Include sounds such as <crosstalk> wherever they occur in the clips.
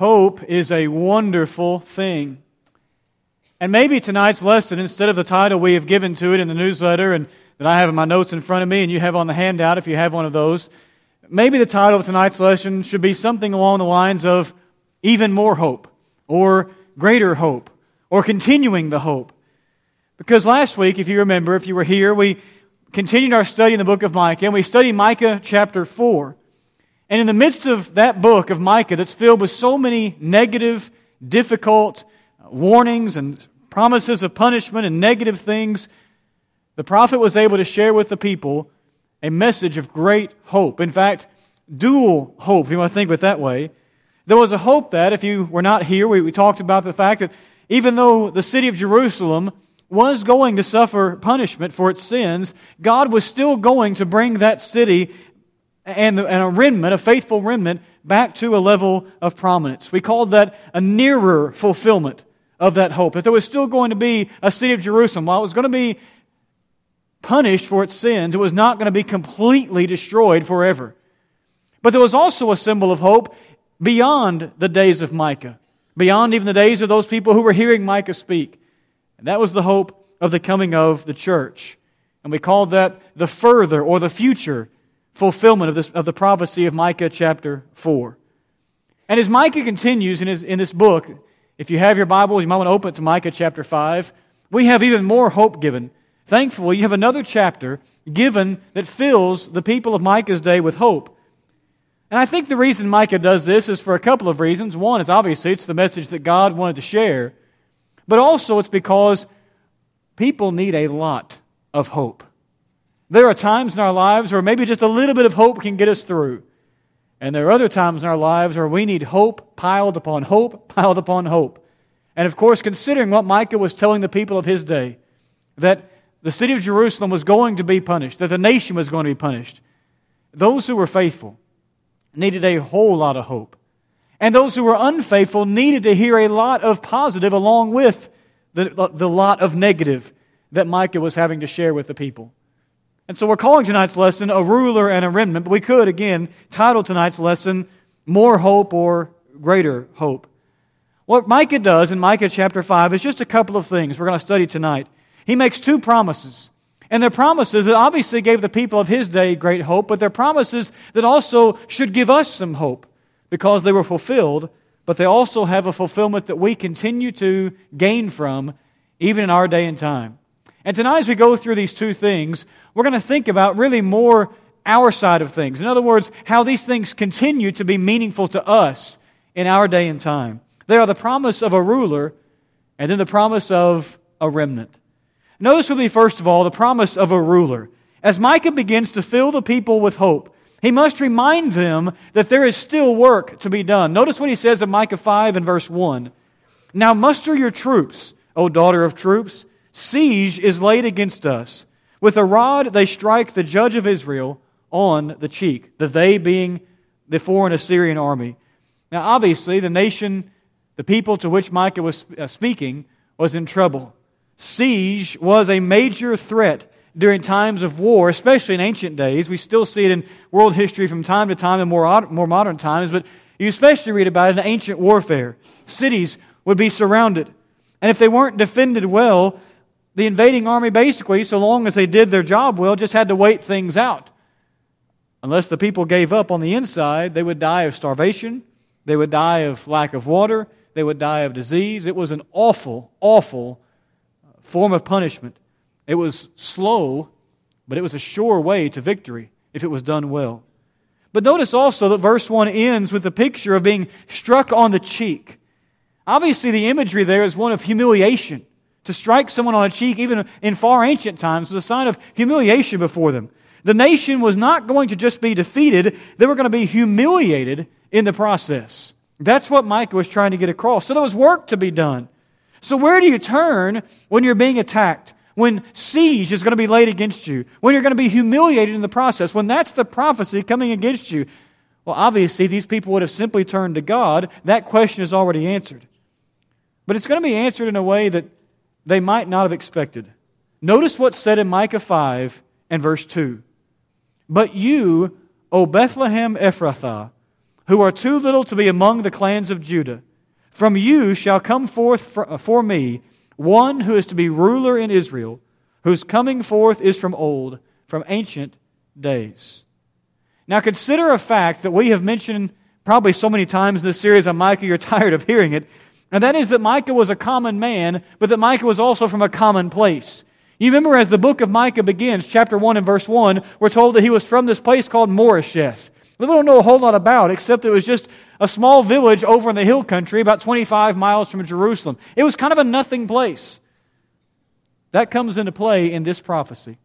Hope is a wonderful thing. And maybe tonight's lesson, instead of the title we have given to it in the newsletter and that I have in my notes in front of me and you have on the handout if you have one of those, maybe the title of tonight's lesson should be something along the lines of Even More Hope or Greater Hope or Continuing the Hope. Because last week, if you remember, if you were here, we continued our study in the book of Micah and we studied Micah chapter 4. And in the midst of that book of Micah that's filled with so many negative, difficult uh, warnings and promises of punishment and negative things, the prophet was able to share with the people a message of great hope. In fact, dual hope, if you want to think of it that way. There was a hope that, if you were not here, we, we talked about the fact that even though the city of Jerusalem was going to suffer punishment for its sins, God was still going to bring that city and, and a remnant, a faithful remnant, back to a level of prominence. We called that a nearer fulfillment of that hope. That there was still going to be a city of Jerusalem. While it was going to be punished for its sins, it was not going to be completely destroyed forever. But there was also a symbol of hope beyond the days of Micah, beyond even the days of those people who were hearing Micah speak. And that was the hope of the coming of the church. And we called that the further or the future fulfillment of, this, of the prophecy of Micah chapter 4. And as Micah continues in, his, in this book, if you have your Bible, you might want to open it to Micah chapter 5. We have even more hope given. Thankfully, you have another chapter given that fills the people of Micah's day with hope. And I think the reason Micah does this is for a couple of reasons. One is obviously it's the message that God wanted to share, but also it's because people need a lot of hope. There are times in our lives where maybe just a little bit of hope can get us through. And there are other times in our lives where we need hope piled upon hope, piled upon hope. And of course, considering what Micah was telling the people of his day, that the city of Jerusalem was going to be punished, that the nation was going to be punished, those who were faithful needed a whole lot of hope. And those who were unfaithful needed to hear a lot of positive along with the, the lot of negative that Micah was having to share with the people. And so we're calling tonight's lesson a ruler and a remnant, but we could, again, title tonight's lesson More Hope or Greater Hope. What Micah does in Micah chapter 5 is just a couple of things we're going to study tonight. He makes two promises. And they're promises that obviously gave the people of his day great hope, but they're promises that also should give us some hope because they were fulfilled, but they also have a fulfillment that we continue to gain from even in our day and time. And tonight, as we go through these two things, we're going to think about really more our side of things. In other words, how these things continue to be meaningful to us in our day and time. They are the promise of a ruler and then the promise of a remnant. Notice with me, first of all, the promise of a ruler. As Micah begins to fill the people with hope, he must remind them that there is still work to be done. Notice what he says in Micah 5 and verse 1. Now muster your troops, O daughter of troops. Siege is laid against us. With a rod they strike the judge of Israel on the cheek, the they being the foreign Assyrian army. Now, obviously, the nation, the people to which Micah was uh, speaking, was in trouble. Siege was a major threat during times of war, especially in ancient days. We still see it in world history from time to time in more, more modern times, but you especially read about it in ancient warfare. Cities would be surrounded. And if they weren't defended well, the invading army basically, so long as they did their job well, just had to wait things out. Unless the people gave up on the inside, they would die of starvation, they would die of lack of water, they would die of disease. It was an awful, awful uh, form of punishment. It was slow, but it was a sure way to victory if it was done well. But notice also that verse 1 ends with the picture of being struck on the cheek. Obviously, the imagery there is one of humiliation. To strike someone on a cheek, even in far ancient times, was a sign of humiliation before them. The nation was not going to just be defeated, they were going to be humiliated in the process. That's what Micah was trying to get across. So there was work to be done. So where do you turn when you're being attacked? When siege is going to be laid against you? When you're going to be humiliated in the process? When that's the prophecy coming against you? Well, obviously, these people would have simply turned to God. That question is already answered. But it's going to be answered in a way that they might not have expected. Notice what's said in Micah 5 and verse 2. But you, O Bethlehem Ephrathah, who are too little to be among the clans of Judah. From you shall come forth for, uh, for me one who is to be ruler in Israel, whose coming forth is from old, from ancient days. Now consider a fact that we have mentioned probably so many times in this series on Micah, you're tired of hearing it. And that is that Micah was a common man, but that Micah was also from a common place. You remember as the book of Micah begins, chapter 1 and verse 1, we're told that he was from this place called Moresheth. We don't know a whole lot about, except it was just a small village over in the hill country, about 25 miles from Jerusalem. It was kind of a nothing place. That comes into play in this prophecy.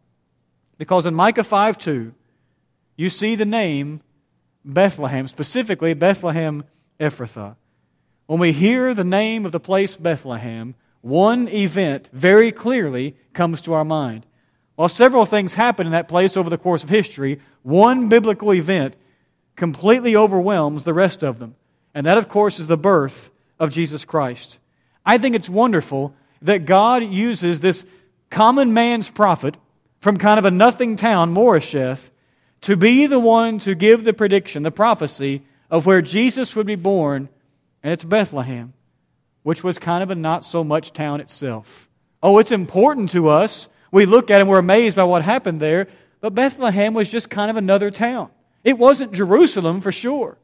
Because in Micah 5 2, you see the name Bethlehem, specifically Bethlehem Ephrathah. When we hear the name of the place Bethlehem, one event very clearly comes to our mind. While several things happen in that place over the course of history, one biblical event completely overwhelms the rest of them. And that, of course, is the birth of Jesus Christ. I think it's wonderful that God uses this common man's prophet from kind of a nothing town, Moresheth, to be the one to give the prediction, the prophecy of where Jesus would be born, and it's Bethlehem, which was kind of a not so much town itself. Oh, it's important to us. We look at it and we're amazed by what happened there, but Bethlehem was just kind of another town. It wasn't Jerusalem for sure,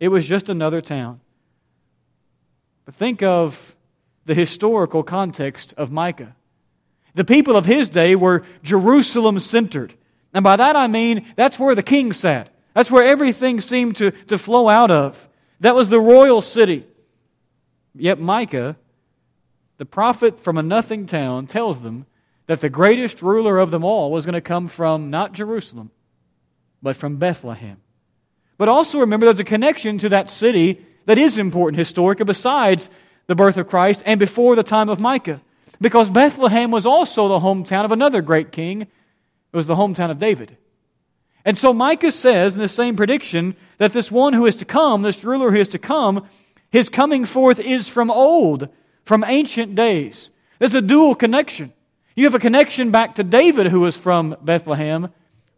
it was just another town. But think of the historical context of Micah. The people of his day were Jerusalem centered. And by that I mean that's where the king sat. That's where everything seemed to, to flow out of. That was the royal city. Yet Micah, the prophet from a nothing town, tells them that the greatest ruler of them all was going to come from not Jerusalem, but from Bethlehem. But also remember there's a connection to that city that is important historically besides the birth of Christ and before the time of Micah. Because Bethlehem was also the hometown of another great king. It was the hometown of David. And so Micah says in the same prediction that this one who is to come, this ruler who is to come, his coming forth is from old, from ancient days. There's a dual connection. You have a connection back to David, who was from Bethlehem,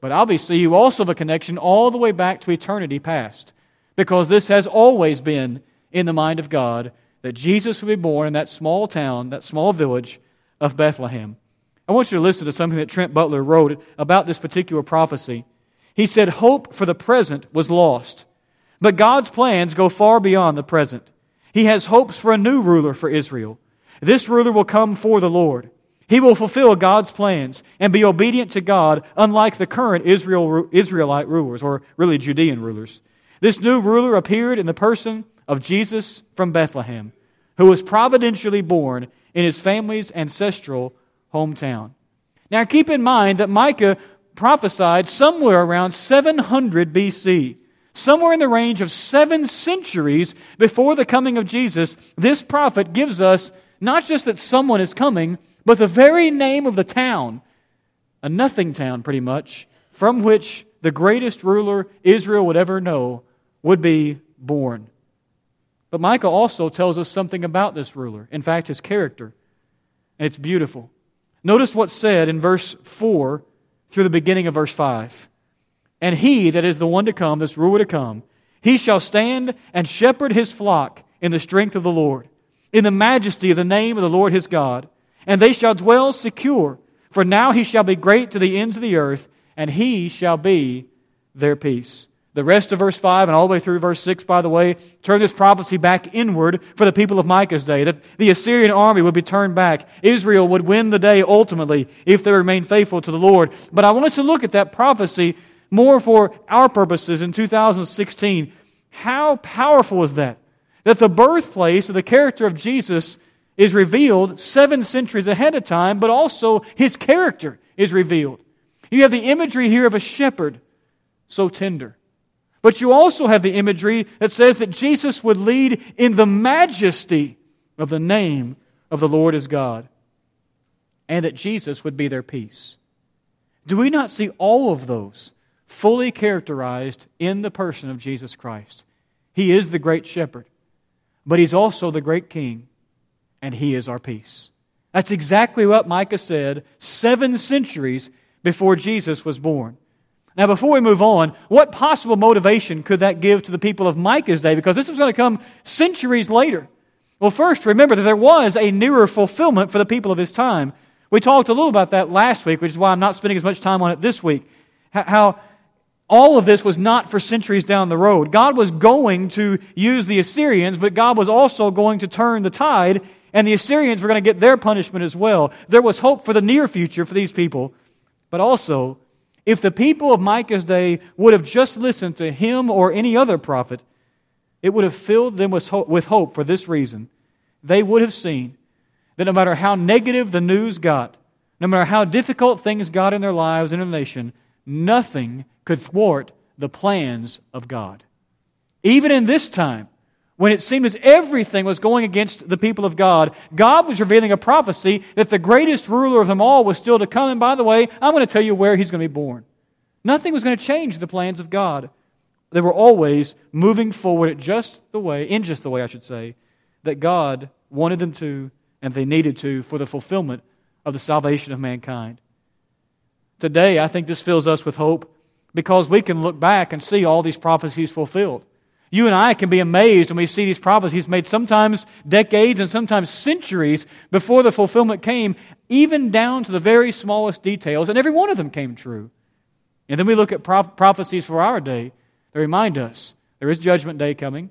but obviously, you also have a connection all the way back to eternity past, because this has always been in the mind of God that Jesus would be born in that small town, that small village of Bethlehem. I want you to listen to something that Trent Butler wrote about this particular prophecy. He said, Hope for the present was lost, but God's plans go far beyond the present. He has hopes for a new ruler for Israel. This ruler will come for the Lord. He will fulfill God's plans and be obedient to God, unlike the current Israel, Israelite rulers, or really Judean rulers. This new ruler appeared in the person of Jesus from Bethlehem, who was providentially born in his family's ancestral hometown. Now, keep in mind that Micah prophesied somewhere around 700 BC. Somewhere in the range of seven centuries before the coming of Jesus, this prophet gives us not just that someone is coming, but the very name of the town, a nothing town pretty much, from which the greatest ruler Israel would ever know would be born. But Micah also tells us something about this ruler, in fact, his character. And it's beautiful. Notice what's said in verse 4 through the beginning of verse 5. And he, that is the one to come, this ruler to come, he shall stand and shepherd his flock in the strength of the Lord, in the majesty of the name of the Lord his God and they shall dwell secure. For now he shall be great to the ends of the earth, and he shall be their peace. The rest of verse 5 and all the way through verse 6, by the way, turn this prophecy back inward for the people of Micah's day. That the Assyrian army would be turned back. Israel would win the day ultimately if they remain faithful to the Lord. But I want us to look at that prophecy more for our purposes in 2016. How powerful is that? That the birthplace of the character of Jesus is revealed seven centuries ahead of time, but also his character is revealed. You have the imagery here of a shepherd, so tender. But you also have the imagery that says that Jesus would lead in the majesty of the name of the Lord as God, and that Jesus would be their peace. Do we not see all of those fully characterized in the person of Jesus Christ? He is the great shepherd, but he's also the great king and He is our peace. That's exactly what Micah said seven centuries before Jesus was born. Now, before we move on, what possible motivation could that give to the people of Micah's day? Because this was going to come centuries later. Well, first, remember that there was a nearer fulfillment for the people of his time. We talked a little about that last week, which is why I'm not spending as much time on it this week. How all of this was not for centuries down the road. God was going to use the Assyrians, but God was also going to turn the tide, and the Assyrians were going to get their punishment as well. There was hope for the near future for these people, but also, if the people of Micah's day would have just listened to him or any other prophet, it would have filled them with hope for this reason. They would have seen that no matter how negative the news got, no matter how difficult things got in their lives and in the nation, nothing could thwart the plans of God. Even in this time, when it seemed as everything was going against the people of God, God was revealing a prophecy that the greatest ruler of them all was still to come. And by the way, I'm going to tell you where he's going to be born. Nothing was going to change the plans of God. They were always moving forward just the way, in just the way, I should say, that God wanted them to and they needed to for the fulfillment of the salvation of mankind. Today, I think this fills us with hope because we can look back and see all these prophecies fulfilled. You and I can be amazed when we see these prophecies made sometimes decades and sometimes centuries before the fulfillment came, even down to the very smallest details, and every one of them came true. And then we look at prophecies for our day that remind us there is judgment day coming,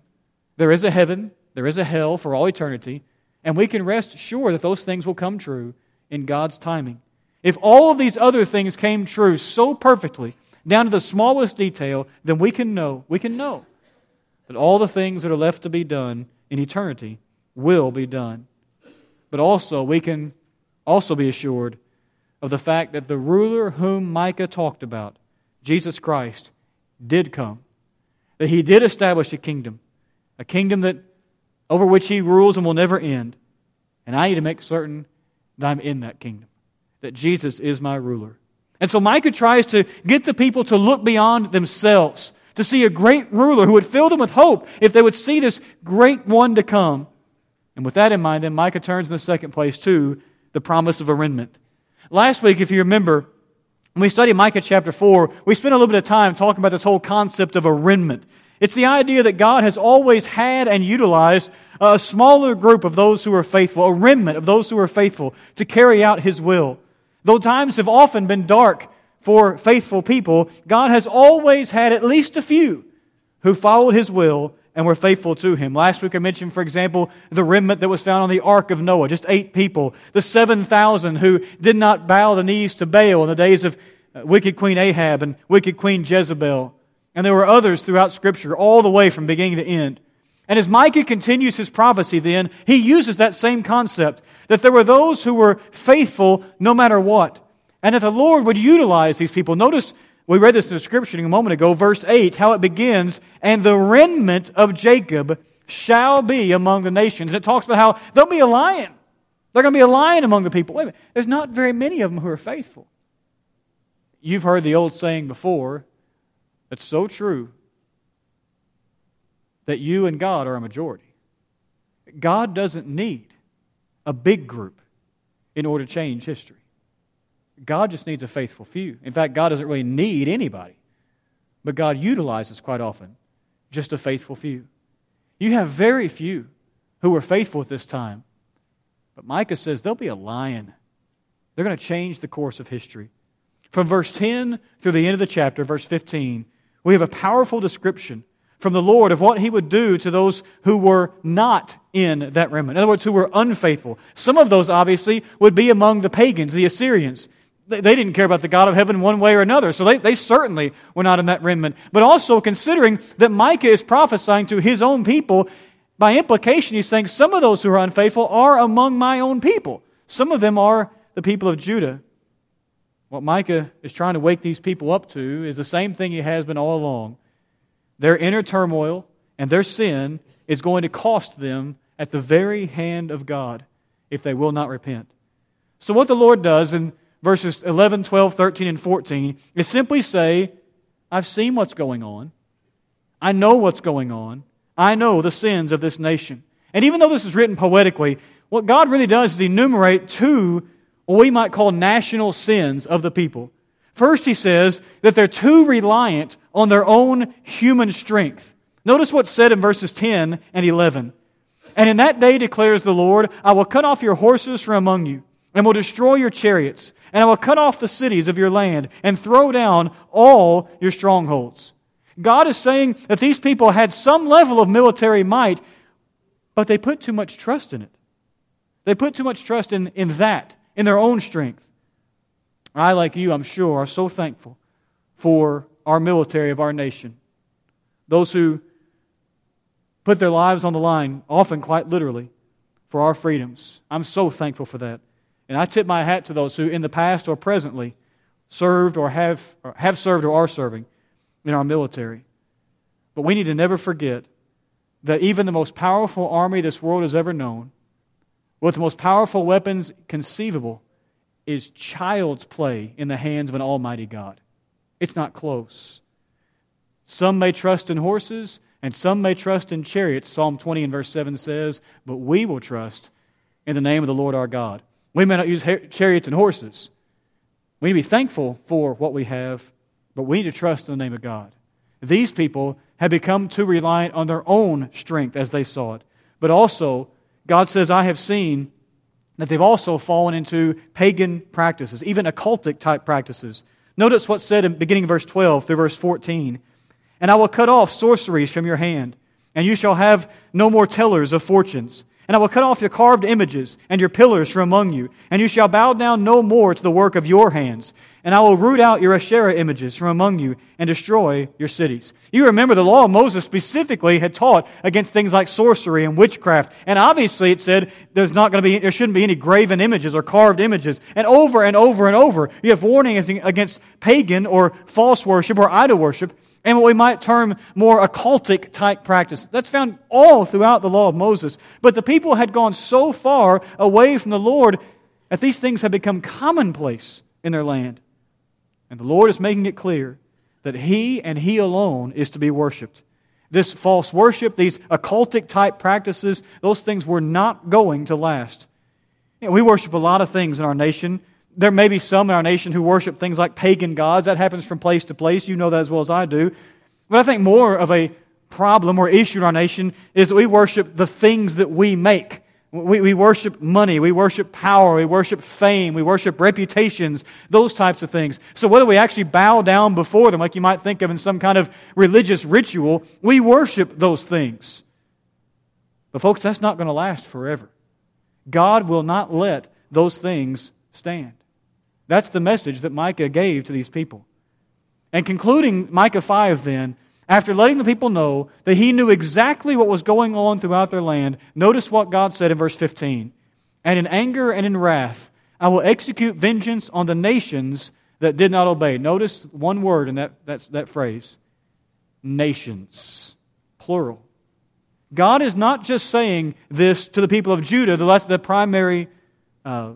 there is a heaven, there is a hell for all eternity, and we can rest sure that those things will come true in God's timing. If all of these other things came true so perfectly, down to the smallest detail, then we can know, we can know that all the things that are left to be done in eternity will be done. But also, we can also be assured of the fact that the ruler whom Micah talked about, Jesus Christ, did come. That he did establish a kingdom, a kingdom that over which he rules and will never end. And I need to make certain that I'm in that kingdom, that Jesus is my ruler. And so Micah tries to get the people to look beyond themselves, to see a great ruler who would fill them with hope if they would see this great one to come. And with that in mind, then Micah turns in the second place to the promise of a remnant. Last week, if you remember, when we studied Micah chapter 4, we spent a little bit of time talking about this whole concept of a remnant. It's the idea that God has always had and utilized a smaller group of those who are faithful, a remnant of those who are faithful, to carry out His will. Though times have often been dark for faithful people, God has always had at least a few who followed His will and were faithful to Him. Last week I mentioned, for example, the remnant that was found on the Ark of Noah, just eight people. The 7,000 who did not bow the knees to Baal in the days of uh, wicked Queen Ahab and wicked Queen Jezebel. And there were others throughout Scripture, all the way from beginning to end. And as Micah continues his prophecy, then, he uses that same concept that there were those who were faithful no matter what, and that the Lord would utilize these people. Notice, we read this in the scripture a moment ago, verse 8, how it begins, and the remnant of Jacob shall be among the nations. And it talks about how there'll be a lion. They're going to be a lion among the people. Wait a minute, there's not very many of them who are faithful. You've heard the old saying before that's so true that you and God are a majority. God doesn't need a big group in order to change history. God just needs a faithful few. In fact, God doesn't really need anybody, but God utilizes quite often just a faithful few. You have very few who are faithful at this time, but Micah says there'll be a lion. They're going to change the course of history. From verse 10 through the end of the chapter, verse 15, we have a powerful description from the Lord of what he would do to those who were not in that remnant. In other words, who were unfaithful. Some of those, obviously, would be among the pagans, the Assyrians. They, they didn't care about the God of heaven one way or another, so they, they certainly were not in that remnant. But also, considering that Micah is prophesying to his own people, by implication, he's saying some of those who are unfaithful are among my own people. Some of them are the people of Judah. What Micah is trying to wake these people up to is the same thing he has been all along their inner turmoil and their sin is going to cost them at the very hand of God if they will not repent. So, what the Lord does in verses 11, 12, 13, and 14 is simply say, I've seen what's going on. I know what's going on. I know the sins of this nation. And even though this is written poetically, what God really does is enumerate two, what we might call national sins of the people. First, he says that they're too reliant on their own human strength. Notice what's said in verses 10 and 11. And in that day declares the Lord, I will cut off your horses from among you, and will destroy your chariots, and I will cut off the cities of your land, and throw down all your strongholds. God is saying that these people had some level of military might, but they put too much trust in it. They put too much trust in, in that, in their own strength. I, like you, I'm sure, are so thankful for our military of our nation. Those who put their lives on the line, often quite literally, for our freedoms. I'm so thankful for that. And I tip my hat to those who, in the past or presently, served or have, or have served or are serving in our military. But we need to never forget that even the most powerful army this world has ever known, with the most powerful weapons conceivable, is child's play in the hands of an almighty God. It's not close. Some may trust in horses, and some may trust in chariots, Psalm 20 and verse 7 says, but we will trust in the name of the Lord our God. We may not use chariots and horses. We need to be thankful for what we have, but we need to trust in the name of God. These people had become too reliant on their own strength as they saw it. But also, God says, I have seen that they've also fallen into pagan practices, even occultic type practices. Notice what's said in beginning verse 12 through verse 14. And I will cut off sorceries from your hand, and you shall have no more tellers of fortunes. And I will cut off your carved images and your pillars from among you, and you shall bow down no more to the work of your hands. And I will root out your Asherah images from among you and destroy your cities. You remember the law of Moses specifically had taught against things like sorcery and witchcraft. And obviously it said there's not going to be, there shouldn't be any graven images or carved images. And over and over and over, you have warnings against pagan or false worship or idol worship and what we might term more occultic type practice. That's found all throughout the law of Moses. But the people had gone so far away from the Lord that these things had become commonplace in their land. And the Lord is making it clear that He and He alone is to be worshiped. This false worship, these occultic type practices, those things were not going to last. You know, we worship a lot of things in our nation. There may be some in our nation who worship things like pagan gods. That happens from place to place. You know that as well as I do. But I think more of a problem or issue in our nation is that we worship the things that we make. We, we worship money, we worship power, we worship fame, we worship reputations, those types of things. So whether we actually bow down before them, like you might think of in some kind of religious ritual, we worship those things. But folks, that's not going to last forever. God will not let those things stand. That's the message that Micah gave to these people. And concluding Micah 5 then, after letting the people know that he knew exactly what was going on throughout their land, notice what God said in verse 15. And in anger and in wrath, I will execute vengeance on the nations that did not obey. Notice one word in that, that, that phrase nations, plural. God is not just saying this to the people of Judah, that's the primary uh,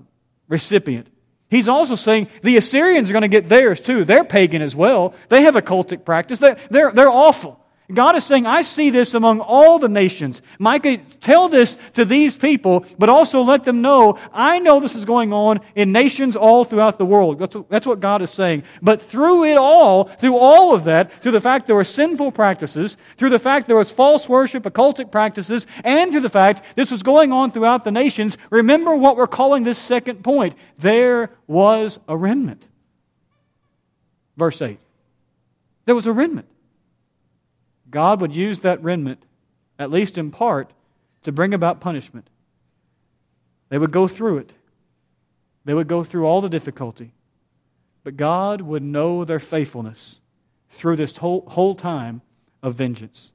recipient. He's also saying the Assyrians are going to get theirs too. They're pagan as well. They have a cultic practice. They're, they're, they're awful. God is saying, I see this among all the nations. Micah, tell this to these people, but also let them know, I know this is going on in nations all throughout the world. That's what, that's what God is saying. But through it all, through all of that, through the fact there were sinful practices, through the fact there was false worship, occultic practices, and through the fact this was going on throughout the nations, remember what we're calling this second point. There was a remnant. Verse 8. There was a remnant. God would use that remnant, at least in part, to bring about punishment. They would go through it, they would go through all the difficulty. But God would know their faithfulness through this whole, whole time of vengeance.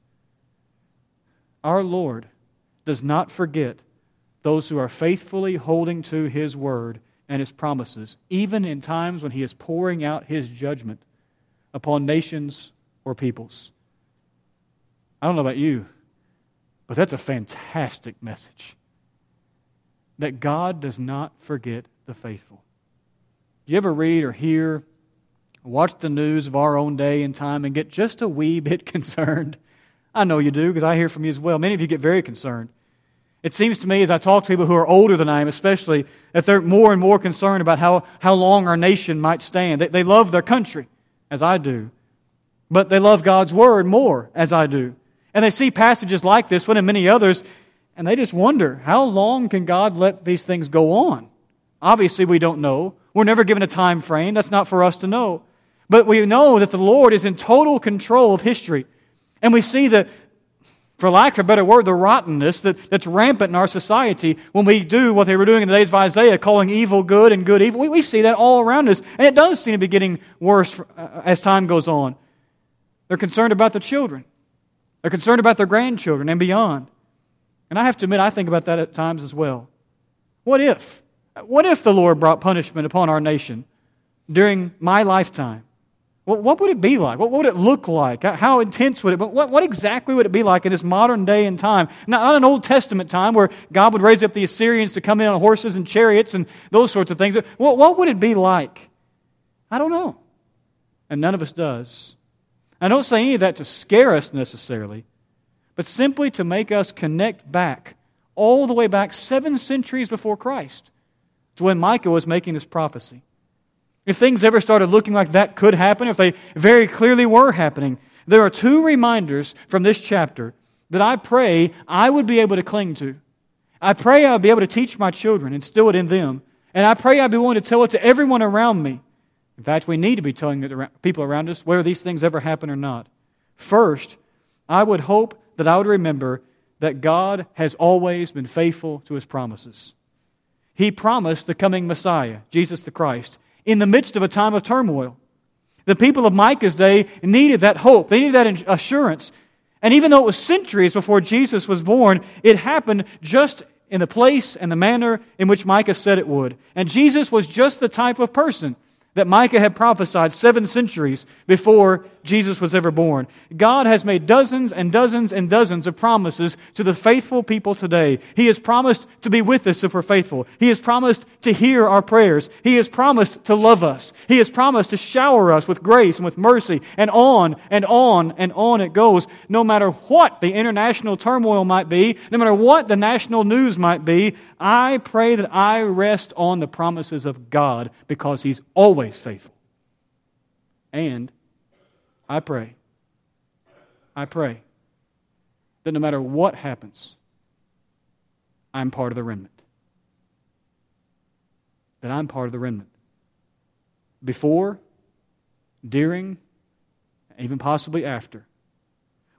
Our Lord does not forget those who are faithfully holding to His word and His promises, even in times when He is pouring out His judgment upon nations or peoples. I don't know about you, but that's a fantastic message. That God does not forget the faithful. Do you ever read or hear, watch the news of our own day and time and get just a wee <laughs> bit concerned? I know you do because I hear from you as well. Many of you get very concerned. It seems to me, as I talk to people who are older than I am, especially, that they're more and more concerned about how, how long our nation might stand. They, they love their country, as I do, but they love God's Word more, as I do. And they see passages like this one and many others, and they just wonder how long can God let these things go on? Obviously, we don't know. We're never given a time frame. That's not for us to know. But we know that the Lord is in total control of history. And we see that for lack of a better word, the rottenness that, that's rampant in our society when we do what they were doing in the days of Isaiah, calling evil good and good evil. We, we see that all around us. And it does seem to be getting worse uh, as time goes on. They're concerned about the children, they're concerned about their grandchildren and beyond. And I have to admit, I think about that at times as well. What if? What if the Lord brought punishment upon our nation during my lifetime? What would it be like? What would it look like? How intense would it be? What, exactly would it be like in this modern day and time? Not, an Old Testament time where God would raise up the Assyrians to come in on horses and chariots and those sorts of things. What would it be like? I don't know. And none of us does. I don't say any of that to scare us necessarily, but simply to make us connect back all the way back seven centuries before Christ to when Micah was making this prophecy. If things ever started looking like that could happen, if they very clearly were happening, there are two reminders from this chapter that I pray I would be able to cling to. I pray I would be able to teach my children, instill it in them. And I pray I'd be willing to tell it to everyone around me. In fact, we need to be telling the people around us whether these things ever happen or not. First, I would hope that I would remember that God has always been faithful to his promises. He promised the coming Messiah, Jesus the Christ in the midst of a time of turmoil. The people of Micah's day needed that hope, they needed that assurance. And even though it was centuries before Jesus was born, it happened just in the place and the manner in which Micah said it would. And Jesus was just the type of person that Micah had prophesied seven centuries before Jesus was ever born. God has made dozens and dozens and dozens of promises to the faithful people today. He has promised to be with us if we're faithful. He has promised to hear our prayers. He has promised to love us. He has promised to shower us with grace and with mercy. And on and on and on it goes. No matter what the international turmoil might be, no matter what the national news might be, I pray that I rest on the promises of God because He's always faithful. And I pray, I pray that no matter what happens, I'm part of the remnant. That I'm part of the remnant. Before, during, even possibly after.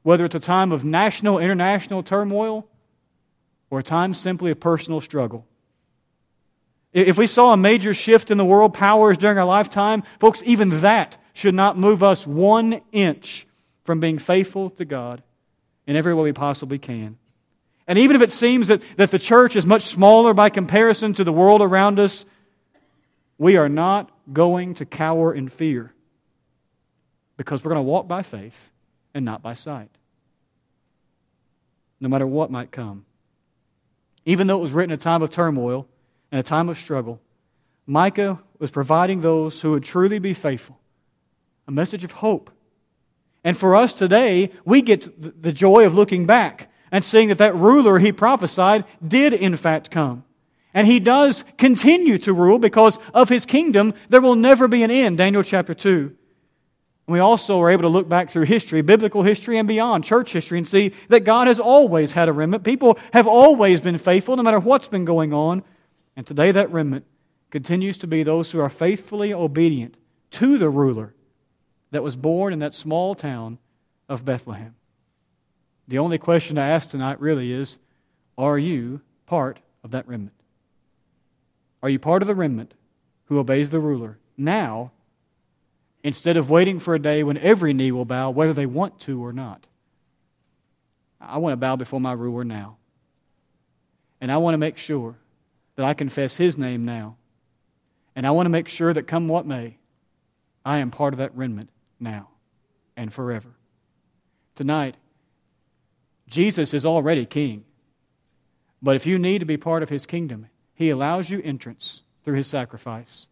Whether it's a time of national, international turmoil, or a time simply of personal struggle. If we saw a major shift in the world powers during our lifetime, folks, even that should not move us one inch from being faithful to God in every way we possibly can. And even if it seems that, that the church is much smaller by comparison to the world around us, we are not going to cower in fear because we're going to walk by faith and not by sight, no matter what might come. Even though it was written in a time of turmoil and a time of struggle, Micah was providing those who would truly be faithful a message of hope. And for us today, we get the joy of looking back and seeing that that ruler he prophesied did in fact come. And he does continue to rule because of his kingdom. There will never be an end. Daniel chapter 2. We also are able to look back through history, biblical history and beyond, church history, and see that God has always had a remnant. People have always been faithful, no matter what's been going on. And today that remnant continues to be those who are faithfully obedient to the ruler that was born in that small town of Bethlehem. The only question I ask tonight really is Are you part of that remnant? Are you part of the remnant who obeys the ruler now instead of waiting for a day when every knee will bow, whether they want to or not? I want to bow before my ruler now. And I want to make sure that I confess his name now. And I want to make sure that come what may, I am part of that remnant now and forever. Tonight, Jesus is already king. But if you need to be part of his kingdom, he allows you entrance through his sacrifice.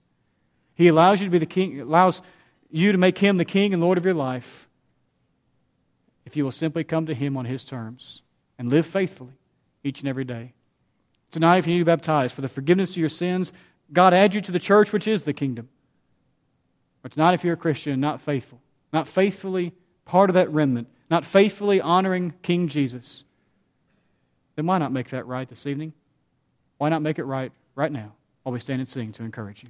He allows you to be the king, allows you to make him the king and Lord of your life if you will simply come to him on his terms and live faithfully each and every day. Tonight, if you need to be baptized for the forgiveness of your sins, God add you to the church, which is the kingdom. Or not if you're a Christian not faithful, not faithfully part of that remnant, not faithfully honoring King Jesus, then why not make that right this evening? Why not make it right right now while we stand and sing to encourage you?